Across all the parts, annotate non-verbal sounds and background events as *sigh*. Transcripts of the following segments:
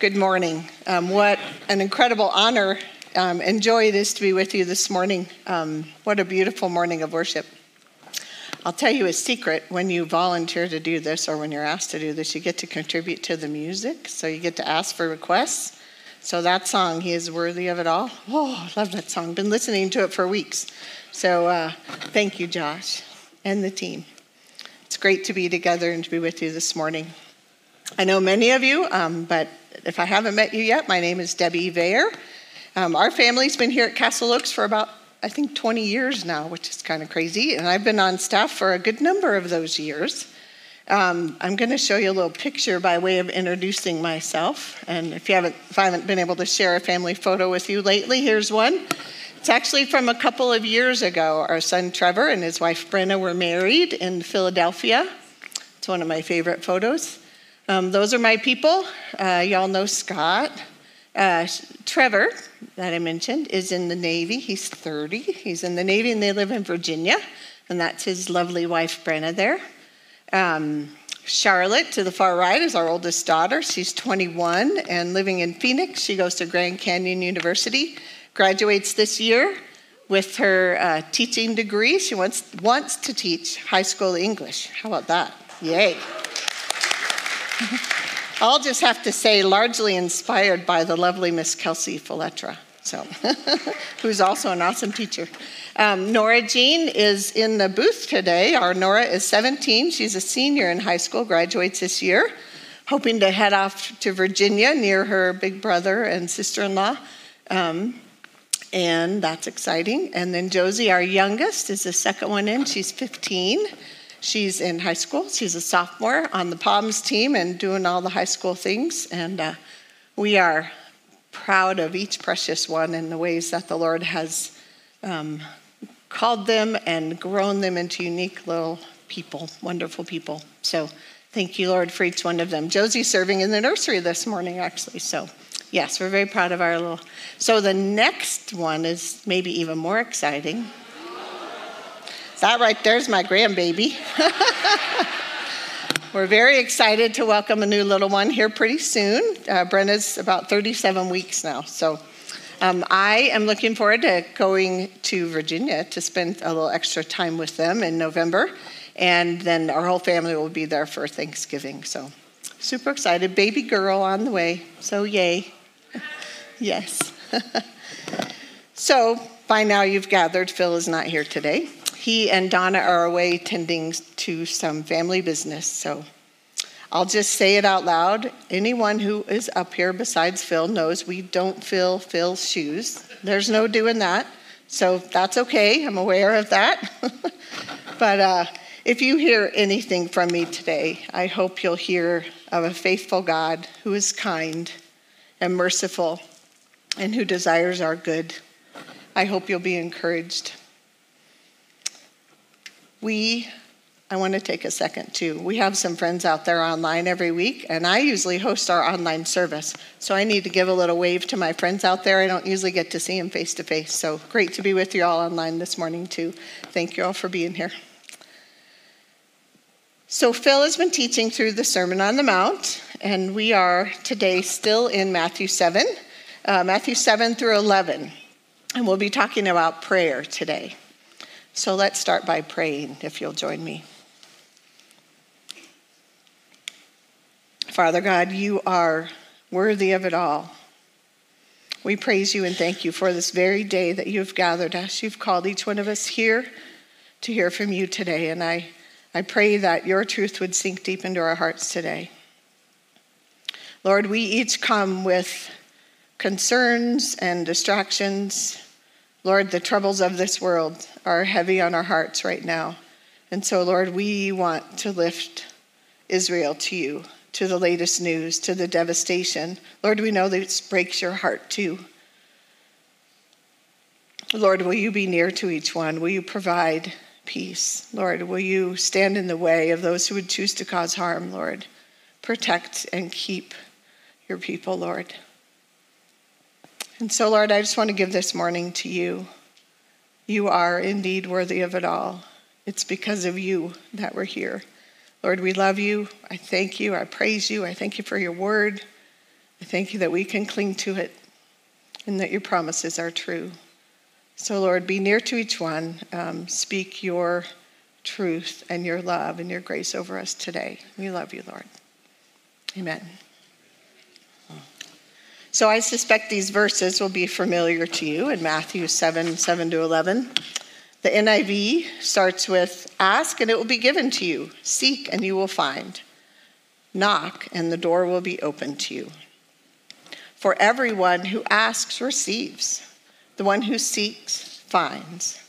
Good morning. Um, what an incredible honor um, and joy it is to be with you this morning. Um, what a beautiful morning of worship. I'll tell you a secret when you volunteer to do this or when you're asked to do this, you get to contribute to the music. So you get to ask for requests. So that song, He is Worthy of It All. Oh, I love that song. Been listening to it for weeks. So uh, thank you, Josh, and the team. It's great to be together and to be with you this morning. I know many of you, um, but if I haven't met you yet, my name is Debbie Vair. Um, our family's been here at Castle Oaks for about, I think, 20 years now, which is kind of crazy. And I've been on staff for a good number of those years. Um, I'm going to show you a little picture by way of introducing myself. And if you haven't, if I haven't been able to share a family photo with you lately, here's one. It's actually from a couple of years ago. Our son Trevor and his wife Brenna were married in Philadelphia. It's one of my favorite photos. Um, those are my people. Uh, y'all know Scott. Uh, Trevor, that I mentioned, is in the Navy. He's 30. He's in the Navy and they live in Virginia. And that's his lovely wife, Brenna, there. Um, Charlotte, to the far right, is our oldest daughter. She's 21 and living in Phoenix. She goes to Grand Canyon University, graduates this year with her uh, teaching degree. She wants, wants to teach high school English. How about that? Yay. *laughs* I'll just have to say, largely inspired by the lovely Miss Kelsey Filetra, so *laughs* who's also an awesome teacher. Um, Nora Jean is in the booth today. Our Nora is 17. She's a senior in high school, graduates this year, hoping to head off to Virginia near her big brother and sister in law. Um, and that's exciting. And then Josie, our youngest, is the second one in. She's 15. She's in high school. She's a sophomore on the Palms team and doing all the high school things. And uh, we are proud of each precious one and the ways that the Lord has um, called them and grown them into unique little people, wonderful people. So thank you, Lord, for each one of them. Josie's serving in the nursery this morning, actually. So, yes, we're very proud of our little. So the next one is maybe even more exciting. That right there's my grandbaby. *laughs* We're very excited to welcome a new little one here pretty soon. Uh, about 37 weeks now. So um, I am looking forward to going to Virginia to spend a little extra time with them in November. And then our whole family will be there for Thanksgiving. So super excited. Baby girl on the way. So yay. *laughs* yes. *laughs* so by now you've gathered, Phil is not here today he and Donna are away tending to some family business. So I'll just say it out loud. Anyone who is up here besides Phil knows we don't fill Phil's shoes. There's no doing that. So that's okay. I'm aware of that. *laughs* but uh, if you hear anything from me today, I hope you'll hear of a faithful God who is kind and merciful and who desires our good. I hope you'll be encouraged we I want to take a second too. We have some friends out there online every week, and I usually host our online service. So I need to give a little wave to my friends out there. I don't usually get to see them face to face. So great to be with you all online this morning too. Thank you all for being here. So Phil has been teaching through the Sermon on the Mount, and we are today still in Matthew 7, uh, Matthew 7 through 11. And we'll be talking about prayer today. So let's start by praying, if you'll join me. Father God, you are worthy of it all. We praise you and thank you for this very day that you've gathered us. You've called each one of us here to hear from you today. And I, I pray that your truth would sink deep into our hearts today. Lord, we each come with concerns and distractions Lord, the troubles of this world are heavy on our hearts right now. And so, Lord, we want to lift Israel to you, to the latest news, to the devastation. Lord, we know this breaks your heart too. Lord, will you be near to each one? Will you provide peace? Lord, will you stand in the way of those who would choose to cause harm, Lord? Protect and keep your people, Lord. And so, Lord, I just want to give this morning to you. You are indeed worthy of it all. It's because of you that we're here. Lord, we love you. I thank you. I praise you. I thank you for your word. I thank you that we can cling to it and that your promises are true. So, Lord, be near to each one. Um, speak your truth and your love and your grace over us today. We love you, Lord. Amen. So I suspect these verses will be familiar to you in Matthew 7 7 to 11. The NIV starts with Ask and it will be given to you, seek and you will find, knock and the door will be opened to you. For everyone who asks receives, the one who seeks finds,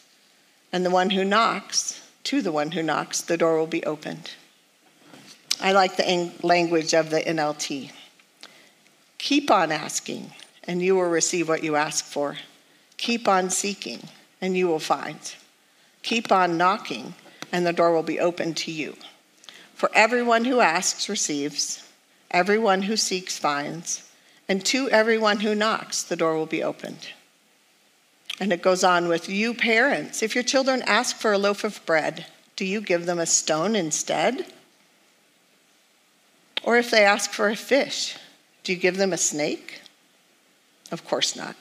and the one who knocks, to the one who knocks, the door will be opened. I like the language of the NLT. Keep on asking, and you will receive what you ask for. Keep on seeking, and you will find. Keep on knocking, and the door will be open to you. For everyone who asks receives, everyone who seeks finds, and to everyone who knocks, the door will be opened. And it goes on with you, parents. If your children ask for a loaf of bread, do you give them a stone instead? Or if they ask for a fish, do you give them a snake? Of course not.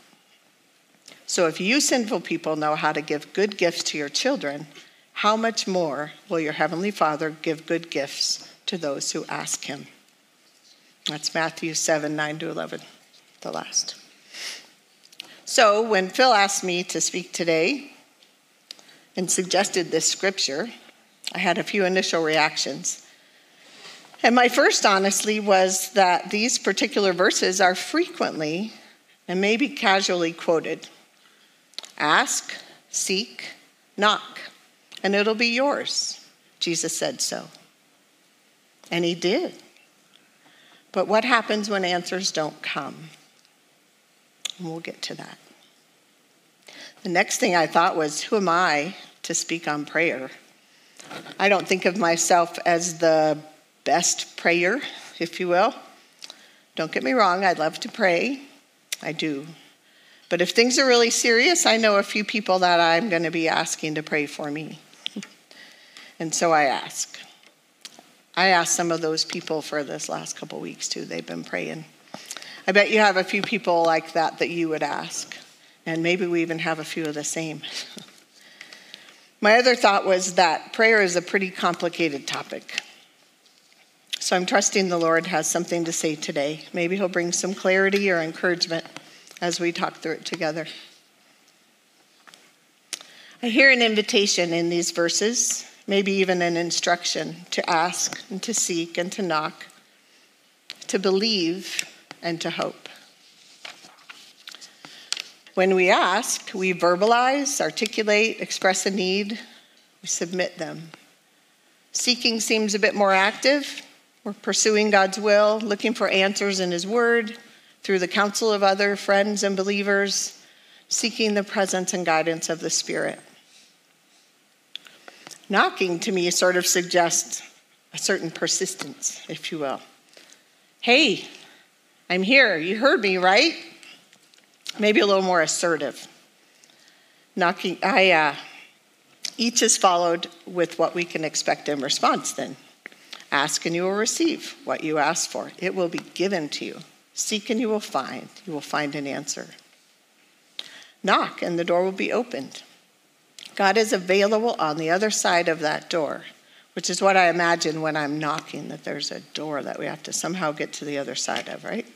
So if you sinful people know how to give good gifts to your children, how much more will your heavenly Father give good gifts to those who ask him? That's Matthew 7 9 to 11, the last. So when Phil asked me to speak today and suggested this scripture, I had a few initial reactions. And my first, honestly, was that these particular verses are frequently and maybe casually quoted Ask, seek, knock, and it'll be yours. Jesus said so. And he did. But what happens when answers don't come? And we'll get to that. The next thing I thought was who am I to speak on prayer? I don't think of myself as the best prayer, if you will. Don't get me wrong, I love to pray. I do. But if things are really serious, I know a few people that I'm going to be asking to pray for me. *laughs* and so I ask. I asked some of those people for this last couple weeks too. They've been praying. I bet you have a few people like that that you would ask. And maybe we even have a few of the same. *laughs* My other thought was that prayer is a pretty complicated topic. So I'm trusting the Lord has something to say today. Maybe He'll bring some clarity or encouragement as we talk through it together. I hear an invitation in these verses, maybe even an instruction to ask and to seek and to knock, to believe and to hope. When we ask, we verbalize, articulate, express a need, we submit them. Seeking seems a bit more active, we're pursuing God's will, looking for answers in His Word through the counsel of other friends and believers, seeking the presence and guidance of the Spirit. Knocking to me sort of suggests a certain persistence, if you will. Hey, I'm here. You heard me, right? Maybe a little more assertive. Knocking, I, uh, each is followed with what we can expect in response then. Ask and you will receive what you ask for. It will be given to you. Seek and you will find. You will find an answer. Knock and the door will be opened. God is available on the other side of that door, which is what I imagine when I'm knocking, that there's a door that we have to somehow get to the other side of, right?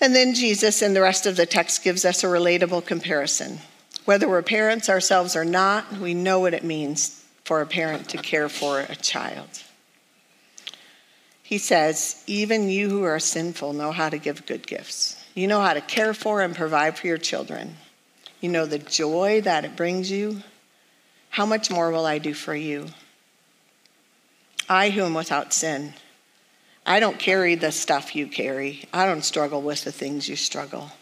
And then Jesus in the rest of the text gives us a relatable comparison. Whether we're parents ourselves or not, we know what it means for a parent to care for a child. He says, Even you who are sinful know how to give good gifts. You know how to care for and provide for your children. You know the joy that it brings you. How much more will I do for you? I, who am without sin, I don't carry the stuff you carry. I don't struggle with the things you struggle.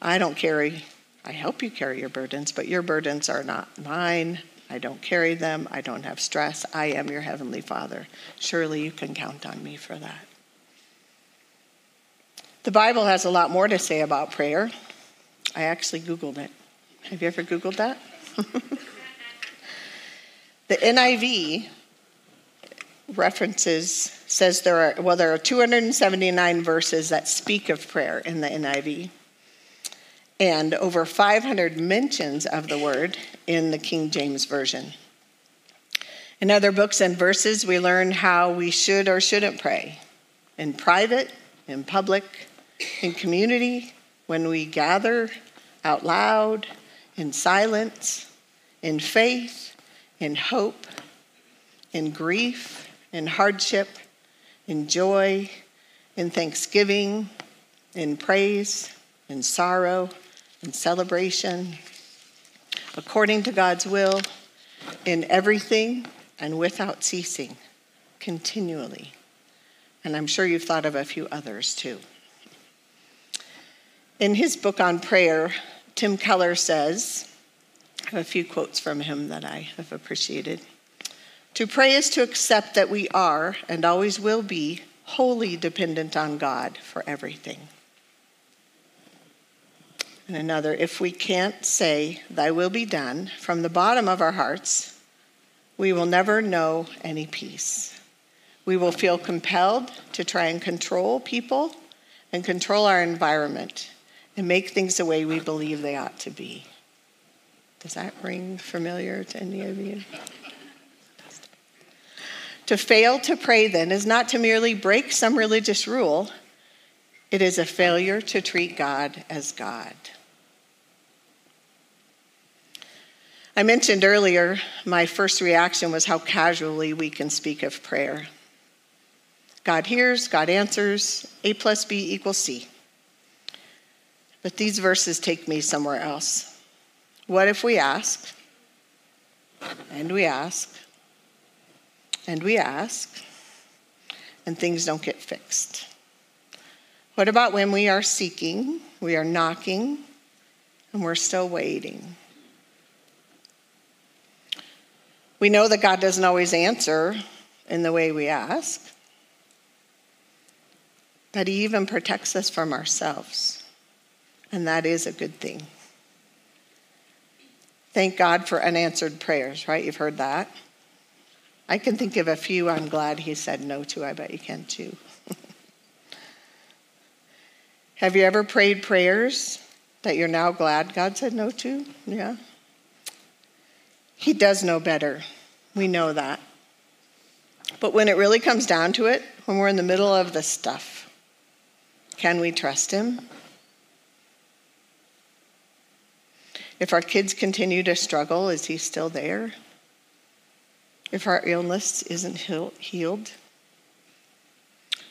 I don't carry, I help you carry your burdens, but your burdens are not mine. I don't carry them. I don't have stress. I am your Heavenly Father. Surely you can count on me for that. The Bible has a lot more to say about prayer. I actually Googled it. Have you ever Googled that? *laughs* the NIV references says there are, well, there are 279 verses that speak of prayer in the NIV, and over 500 mentions of the word in the King James Version. In other books and verses, we learn how we should or shouldn't pray in private, in public, in community, when we gather out loud, in silence, in faith, in hope, in grief, in hardship, in joy, in thanksgiving, in praise, in sorrow, in celebration, according to God's will, in everything and without ceasing, continually. And I'm sure you've thought of a few others too. In his book on prayer, Tim Keller says, I have a few quotes from him that I have appreciated. To pray is to accept that we are and always will be wholly dependent on God for everything. And another, if we can't say, Thy will be done, from the bottom of our hearts, we will never know any peace. We will feel compelled to try and control people and control our environment and make things the way we believe they ought to be. Does that ring familiar to any of you? To fail to pray, then, is not to merely break some religious rule, it is a failure to treat God as God. I mentioned earlier my first reaction was how casually we can speak of prayer. God hears, God answers, A plus B equals C. But these verses take me somewhere else. What if we ask, and we ask, and we ask, and things don't get fixed? What about when we are seeking, we are knocking, and we're still waiting? We know that God doesn't always answer in the way we ask, that He even protects us from ourselves. And that is a good thing. Thank God for unanswered prayers, right? You've heard that. I can think of a few I'm glad He said no to. I bet you can too. *laughs* Have you ever prayed prayers that you're now glad God said no to? Yeah. He does know better. We know that. But when it really comes down to it, when we're in the middle of the stuff, can we trust Him? If our kids continue to struggle, is He still there? If our illness isn't healed?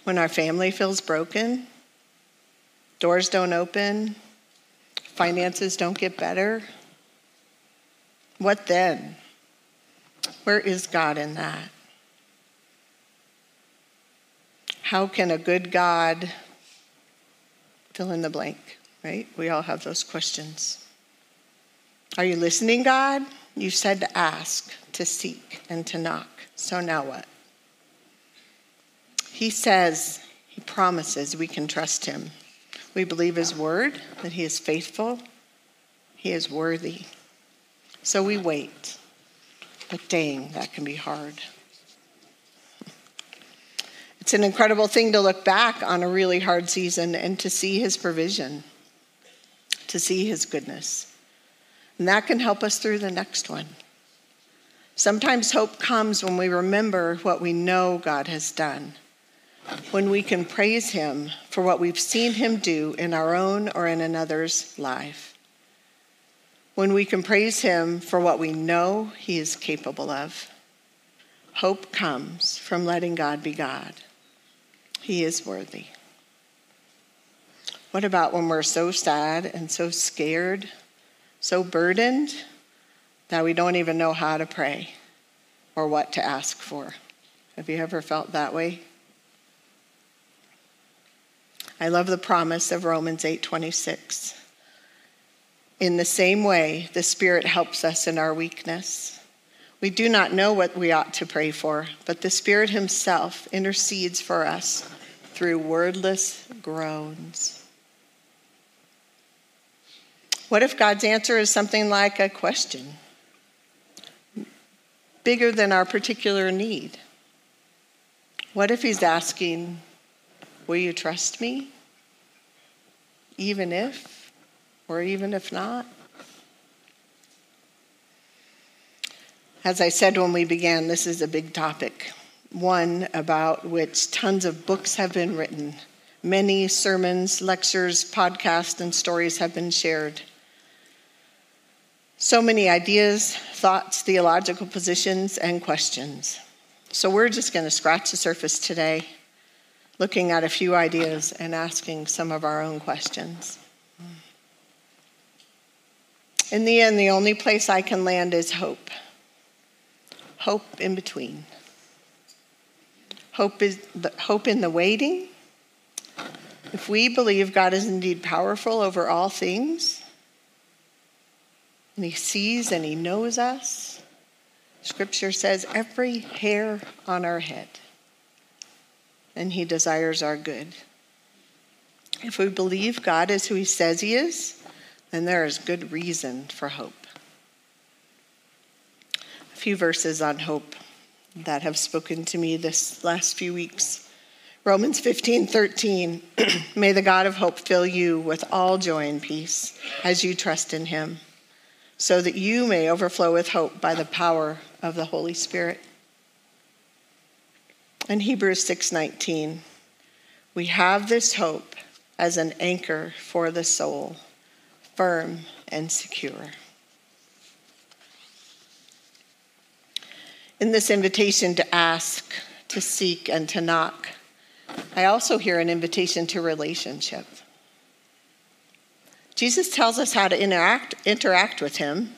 When our family feels broken, doors don't open, finances don't get better, what then? Where is God in that? How can a good God fill in the blank, right? We all have those questions. Are you listening, God? You said to ask, to seek, and to knock. So now what? He says, He promises we can trust Him. We believe His word, that He is faithful, He is worthy. So we wait. But dang, that can be hard. It's an incredible thing to look back on a really hard season and to see his provision, to see his goodness. And that can help us through the next one. Sometimes hope comes when we remember what we know God has done, when we can praise him for what we've seen him do in our own or in another's life when we can praise Him for what we know He is capable of. Hope comes from letting God be God. He is worthy. What about when we're so sad and so scared, so burdened that we don't even know how to pray or what to ask for? Have you ever felt that way? I love the promise of Romans 8:26. In the same way, the Spirit helps us in our weakness. We do not know what we ought to pray for, but the Spirit Himself intercedes for us through wordless groans. What if God's answer is something like a question, bigger than our particular need? What if he's asking, Will you trust me? Even if, or even if not? As I said when we began, this is a big topic, one about which tons of books have been written. Many sermons, lectures, podcasts, and stories have been shared. So many ideas, thoughts, theological positions, and questions. So we're just going to scratch the surface today, looking at a few ideas and asking some of our own questions. In the end, the only place I can land is hope. Hope in between. Hope is the, hope in the waiting. If we believe God is indeed powerful over all things, and He sees and He knows us, Scripture says every hair on our head, and He desires our good. If we believe God is who He says He is, then there is good reason for hope. A few verses on hope that have spoken to me this last few weeks. Romans 15, 13. *clears throat* May the God of hope fill you with all joy and peace as you trust in him, so that you may overflow with hope by the power of the Holy Spirit. In Hebrews 6:19, we have this hope as an anchor for the soul, firm and secure. In this invitation to ask, to seek, and to knock, I also hear an invitation to relationship. Jesus tells us how to interact, interact with him.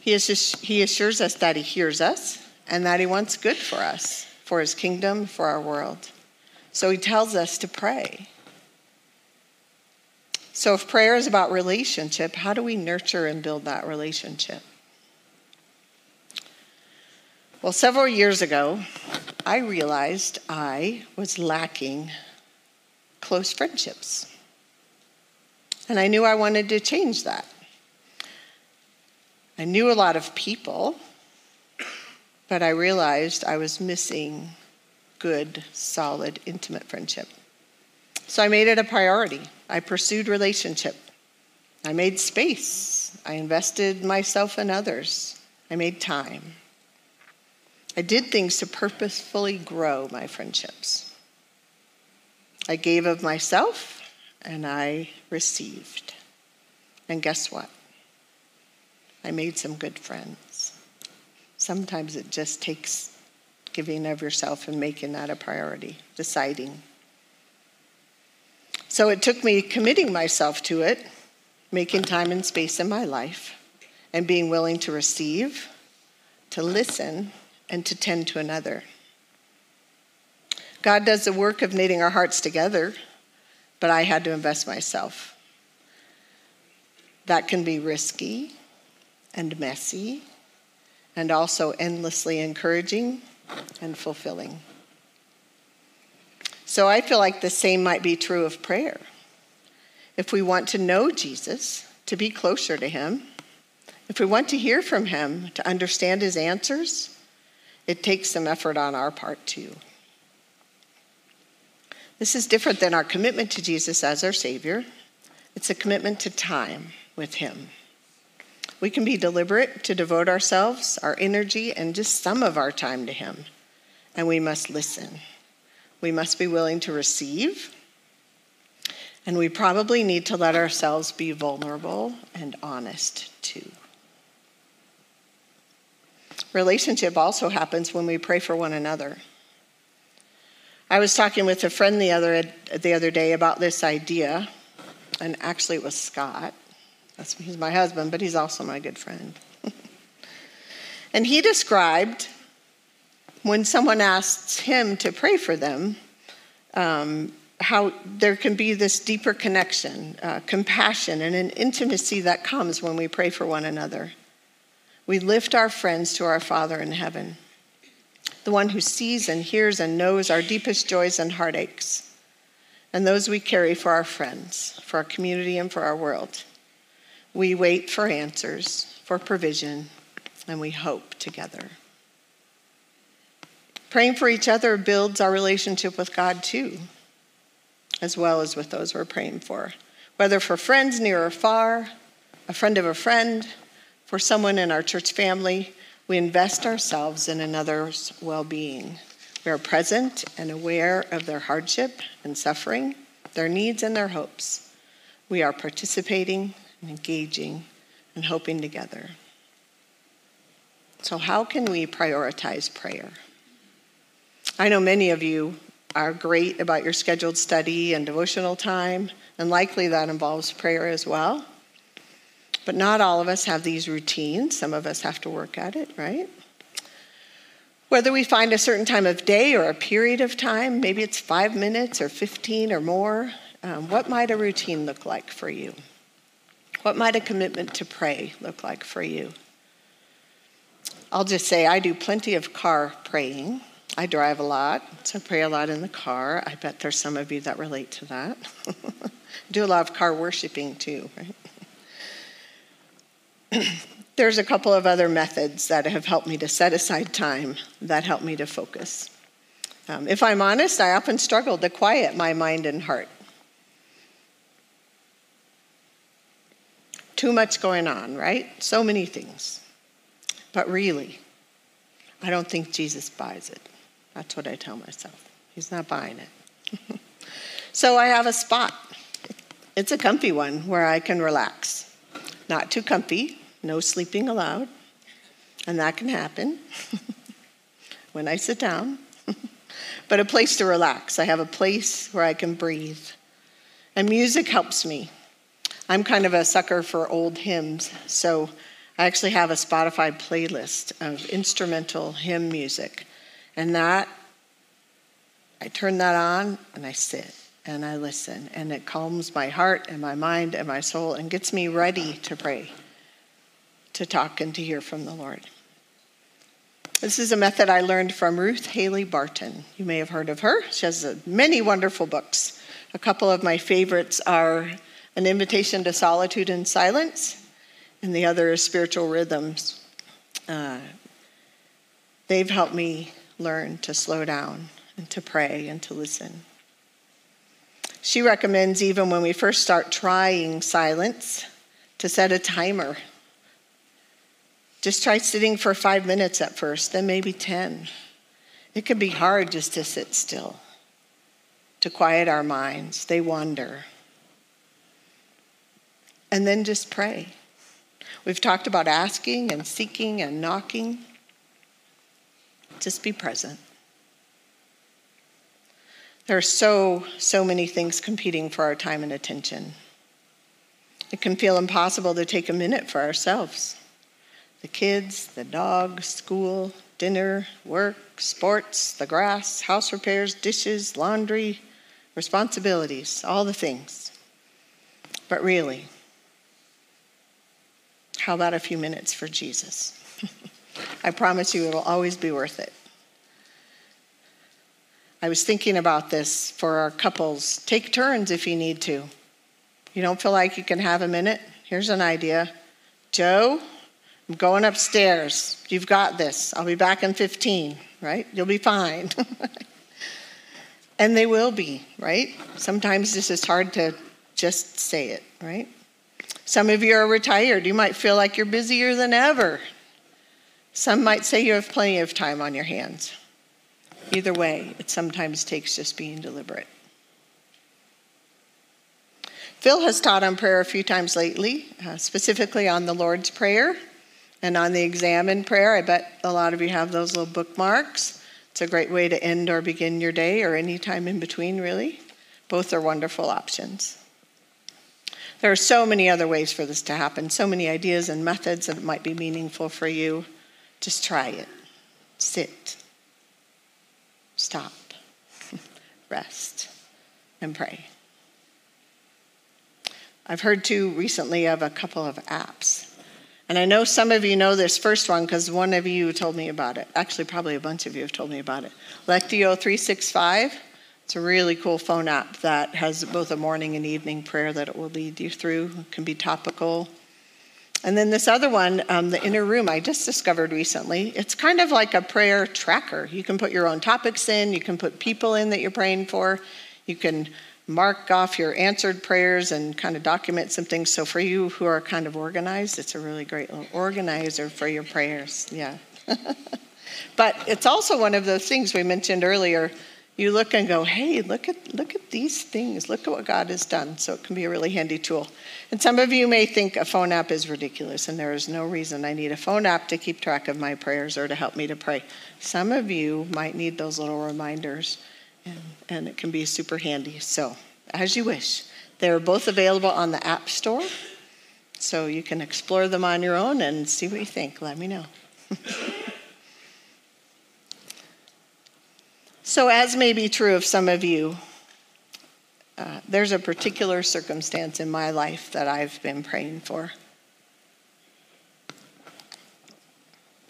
He, he assures us that he hears us and that he wants good for us, for his kingdom, for our world. So he tells us to pray. So, if prayer is about relationship, how do we nurture and build that relationship? Well, several years ago, I realized I was lacking close friendships. And I knew I wanted to change that. I knew a lot of people, but I realized I was missing good, solid, intimate friendship. So I made it a priority. I pursued relationship. I made space. I invested myself in others. I made time. I did things to purposefully grow my friendships. I gave of myself and I received. And guess what? I made some good friends. Sometimes it just takes giving of yourself and making that a priority, deciding. So it took me committing myself to it, making time and space in my life, and being willing to receive, to listen, and to tend to another. God does the work of knitting our hearts together, but I had to invest myself. That can be risky and messy, and also endlessly encouraging and fulfilling. So I feel like the same might be true of prayer. If we want to know Jesus, to be closer to him, if we want to hear from him, to understand his answers, it takes some effort on our part too. This is different than our commitment to Jesus as our Savior. It's a commitment to time with Him. We can be deliberate to devote ourselves, our energy, and just some of our time to Him. And we must listen. We must be willing to receive. And we probably need to let ourselves be vulnerable and honest too. Relationship also happens when we pray for one another. I was talking with a friend the other, the other day about this idea, and actually it was Scott. That's, he's my husband, but he's also my good friend. *laughs* and he described when someone asks him to pray for them, um, how there can be this deeper connection, uh, compassion, and an intimacy that comes when we pray for one another. We lift our friends to our Father in heaven, the one who sees and hears and knows our deepest joys and heartaches, and those we carry for our friends, for our community, and for our world. We wait for answers, for provision, and we hope together. Praying for each other builds our relationship with God too, as well as with those we're praying for. Whether for friends near or far, a friend of a friend, for someone in our church family, we invest ourselves in another's well being. We are present and aware of their hardship and suffering, their needs and their hopes. We are participating and engaging and hoping together. So, how can we prioritize prayer? I know many of you are great about your scheduled study and devotional time, and likely that involves prayer as well. But not all of us have these routines. Some of us have to work at it, right? Whether we find a certain time of day or a period of time, maybe it's five minutes or 15 or more, um, what might a routine look like for you? What might a commitment to pray look like for you? I'll just say I do plenty of car praying. I drive a lot, so I pray a lot in the car. I bet there's some of you that relate to that. *laughs* do a lot of car worshiping too, right? *clears throat* there's a couple of other methods that have helped me to set aside time that help me to focus. Um, if I'm honest, I often struggle to quiet my mind and heart. Too much going on, right? So many things. But really, I don't think Jesus buys it. That's what I tell myself. He's not buying it. *laughs* so I have a spot. It's a comfy one where I can relax. Not too comfy, no sleeping allowed. And that can happen *laughs* when I sit down. *laughs* but a place to relax. I have a place where I can breathe. And music helps me. I'm kind of a sucker for old hymns, so I actually have a Spotify playlist of instrumental hymn music. And that, I turn that on and I sit and I listen. And it calms my heart and my mind and my soul and gets me ready to pray, to talk and to hear from the Lord. This is a method I learned from Ruth Haley Barton. You may have heard of her. She has uh, many wonderful books. A couple of my favorites are An Invitation to Solitude and Silence, and the other is Spiritual Rhythms. Uh, they've helped me learn to slow down and to pray and to listen. She recommends, even when we first start trying silence, to set a timer. Just try sitting for five minutes at first, then maybe 10. It can be hard just to sit still, to quiet our minds. They wander. And then just pray. We've talked about asking and seeking and knocking. Just be present. There are so, so many things competing for our time and attention. It can feel impossible to take a minute for ourselves the kids, the dog, school, dinner, work, sports, the grass, house repairs, dishes, laundry, responsibilities, all the things. But really, how about a few minutes for Jesus? *laughs* I promise you it'll always be worth it. I was thinking about this for our couples. Take turns if you need to. You don't feel like you can have a minute? Here's an idea. Joe, I'm going upstairs. You've got this. I'll be back in 15, right? You'll be fine. *laughs* and they will be, right? Sometimes this is hard to just say it, right? Some of you are retired. You might feel like you're busier than ever. Some might say you have plenty of time on your hands. Either way, it sometimes takes just being deliberate. Phil has taught on prayer a few times lately, uh, specifically on the Lord's Prayer and on the examen prayer. I bet a lot of you have those little bookmarks. It's a great way to end or begin your day or any time in between, really. Both are wonderful options. There are so many other ways for this to happen, so many ideas and methods that might be meaningful for you. Just try it. Sit. Stop. *laughs* Rest. And pray. I've heard too recently of a couple of apps. And I know some of you know this first one because one of you told me about it. Actually, probably a bunch of you have told me about it. Lectio 365. It's a really cool phone app that has both a morning and evening prayer that it will lead you through. It can be topical. And then this other one, um, the inner room, I just discovered recently. It's kind of like a prayer tracker. You can put your own topics in, you can put people in that you're praying for, you can mark off your answered prayers and kind of document some things. So for you who are kind of organized, it's a really great little organizer for your prayers. Yeah. *laughs* but it's also one of those things we mentioned earlier you look and go, hey, look at look at these things. Look at what God has done. So it can be a really handy tool. And some of you may think a phone app is ridiculous, and there is no reason I need a phone app to keep track of my prayers or to help me to pray. Some of you might need those little reminders, and, and it can be super handy. So as you wish. They're both available on the App Store. So you can explore them on your own and see what you think. Let me know. *laughs* So, as may be true of some of you, uh, there's a particular circumstance in my life that I've been praying for.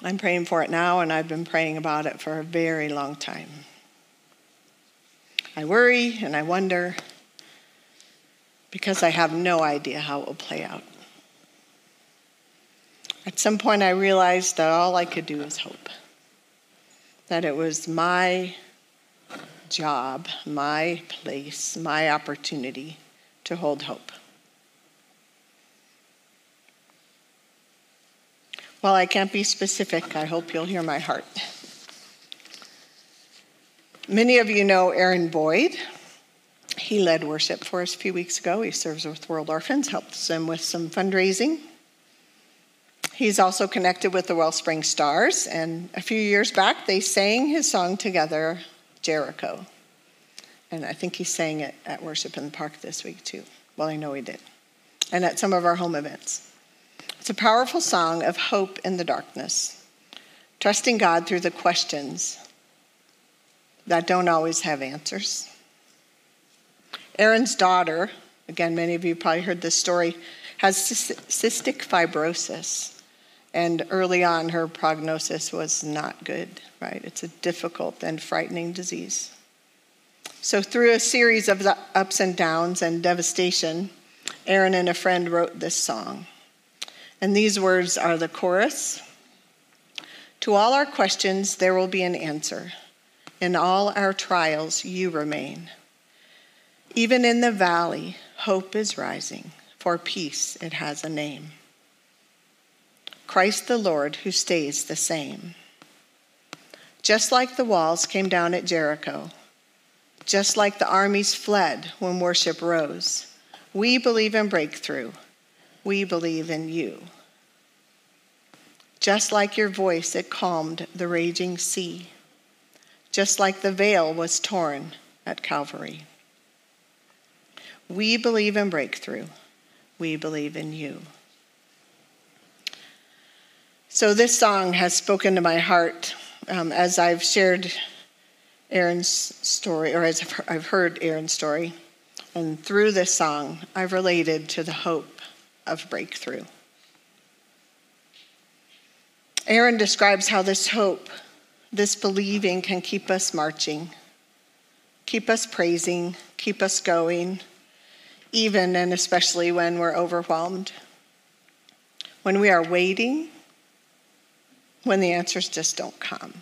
I'm praying for it now, and I've been praying about it for a very long time. I worry and I wonder because I have no idea how it will play out. At some point, I realized that all I could do is hope, that it was my job, my place, my opportunity to hold hope. While I can't be specific, I hope you'll hear my heart. Many of you know Aaron Boyd. He led worship for us a few weeks ago. He serves with World Orphans, helps them with some fundraising. He's also connected with the Wellspring Stars, and a few years back they sang his song together Jericho. And I think he sang it at Worship in the Park this week too. Well, I know he did. And at some of our home events. It's a powerful song of hope in the darkness, trusting God through the questions that don't always have answers. Aaron's daughter, again, many of you probably heard this story, has cystic fibrosis. And early on, her prognosis was not good, right? It's a difficult and frightening disease. So, through a series of ups and downs and devastation, Aaron and a friend wrote this song. And these words are the chorus To all our questions, there will be an answer. In all our trials, you remain. Even in the valley, hope is rising. For peace, it has a name. Christ the Lord who stays the same. Just like the walls came down at Jericho, just like the armies fled when worship rose, we believe in breakthrough. We believe in you. Just like your voice, it calmed the raging sea. Just like the veil was torn at Calvary. We believe in breakthrough. We believe in you. So, this song has spoken to my heart um, as I've shared Aaron's story, or as I've heard Aaron's story. And through this song, I've related to the hope of breakthrough. Aaron describes how this hope, this believing, can keep us marching, keep us praising, keep us going, even and especially when we're overwhelmed. When we are waiting, when the answers just don't come.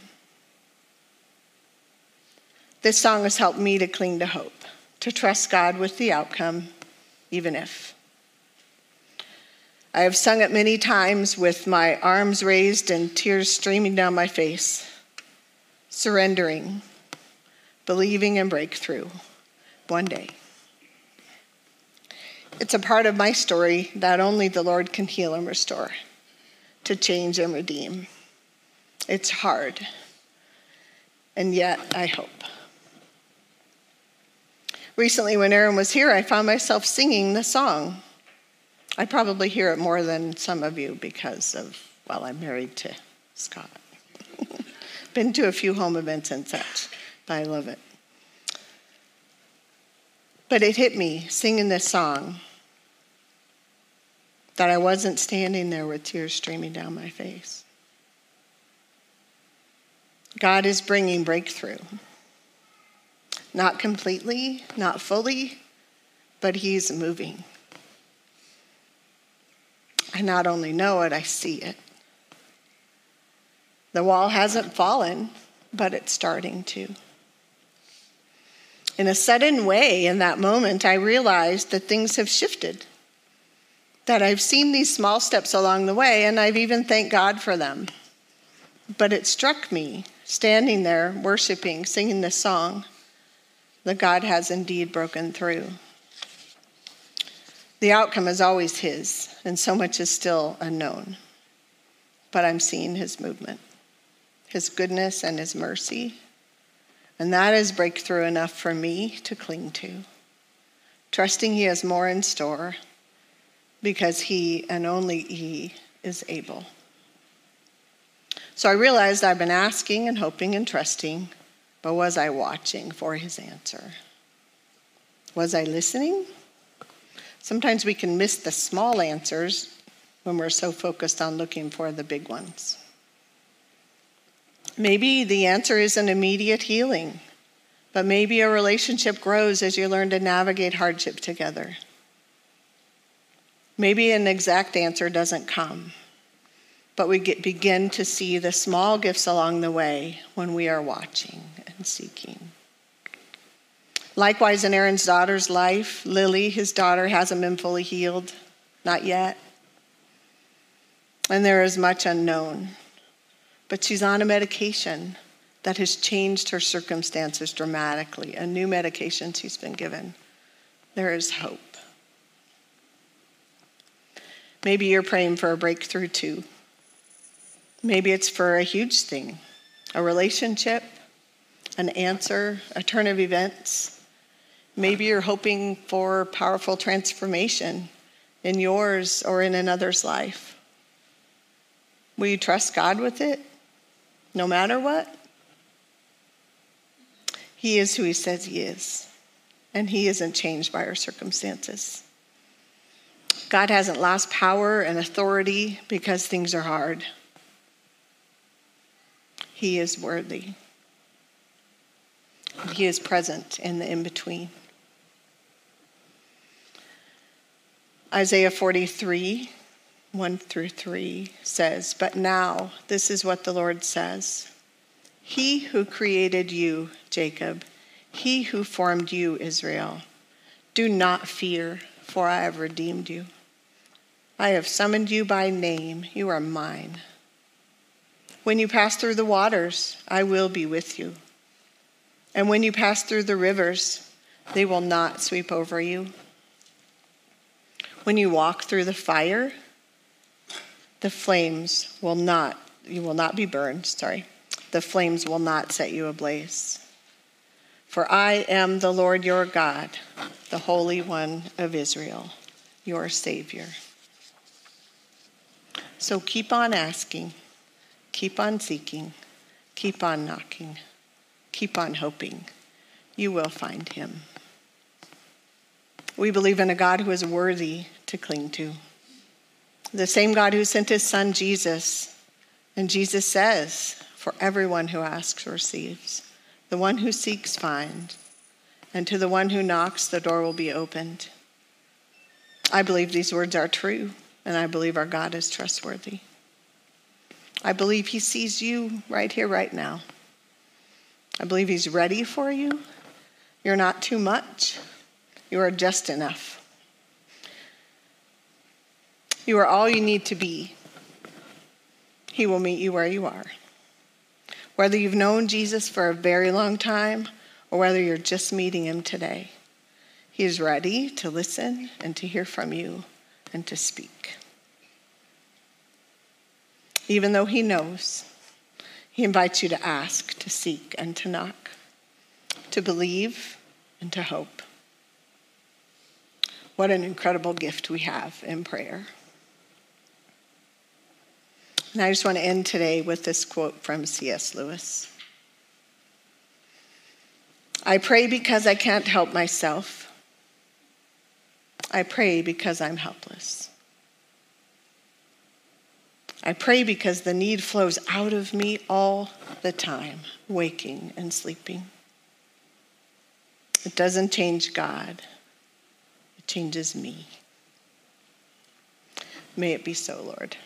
This song has helped me to cling to hope, to trust God with the outcome, even if. I have sung it many times with my arms raised and tears streaming down my face, surrendering, believing in breakthrough one day. It's a part of my story that only the Lord can heal and restore, to change and redeem. It's hard. And yet, I hope. Recently, when Aaron was here, I found myself singing the song. I probably hear it more than some of you because of, well, I'm married to Scott. *laughs* Been to a few home events and such, but I love it. But it hit me singing this song that I wasn't standing there with tears streaming down my face. God is bringing breakthrough. Not completely, not fully, but He's moving. I not only know it, I see it. The wall hasn't fallen, but it's starting to. In a sudden way, in that moment, I realized that things have shifted. That I've seen these small steps along the way, and I've even thanked God for them. But it struck me, standing there, worshiping, singing this song, that God has indeed broken through. The outcome is always His, and so much is still unknown. But I'm seeing His movement, His goodness, and His mercy. And that is breakthrough enough for me to cling to, trusting He has more in store because He and only He is able. So I realized I've been asking and hoping and trusting, but was I watching for His answer? Was I listening? Sometimes we can miss the small answers when we're so focused on looking for the big ones. Maybe the answer isn't immediate healing, but maybe a relationship grows as you learn to navigate hardship together. Maybe an exact answer doesn't come, but we get, begin to see the small gifts along the way when we are watching and seeking. Likewise, in Aaron's daughter's life, Lily, his daughter, hasn't been fully healed, not yet. And there is much unknown. But she's on a medication that has changed her circumstances dramatically, a new medication she's been given. There is hope. Maybe you're praying for a breakthrough too. Maybe it's for a huge thing a relationship, an answer, a turn of events. Maybe you're hoping for powerful transformation in yours or in another's life. Will you trust God with it, no matter what? He is who He says He is, and He isn't changed by our circumstances. God hasn't lost power and authority because things are hard. He is worthy. He is present in the in between. Isaiah 43, 1 through 3 says, But now, this is what the Lord says He who created you, Jacob, he who formed you, Israel, do not fear, for I have redeemed you. I have summoned you by name, you are mine. When you pass through the waters, I will be with you. And when you pass through the rivers, they will not sweep over you. When you walk through the fire, the flames will not, you will not be burned, sorry. The flames will not set you ablaze. For I am the Lord your God, the Holy One of Israel, your Savior. So keep on asking, keep on seeking, keep on knocking, keep on hoping. You will find him. We believe in a God who is worthy to cling to. The same God who sent his son Jesus. And Jesus says, For everyone who asks receives, the one who seeks finds, and to the one who knocks, the door will be opened. I believe these words are true, and I believe our God is trustworthy. I believe he sees you right here, right now. I believe he's ready for you. You're not too much. You are just enough. You are all you need to be. He will meet you where you are. Whether you've known Jesus for a very long time or whether you're just meeting him today, he is ready to listen and to hear from you and to speak. Even though he knows, he invites you to ask, to seek, and to knock, to believe and to hope. What an incredible gift we have in prayer. And I just want to end today with this quote from C.S. Lewis I pray because I can't help myself. I pray because I'm helpless. I pray because the need flows out of me all the time, waking and sleeping. It doesn't change God it changes me. May it be so, Lord.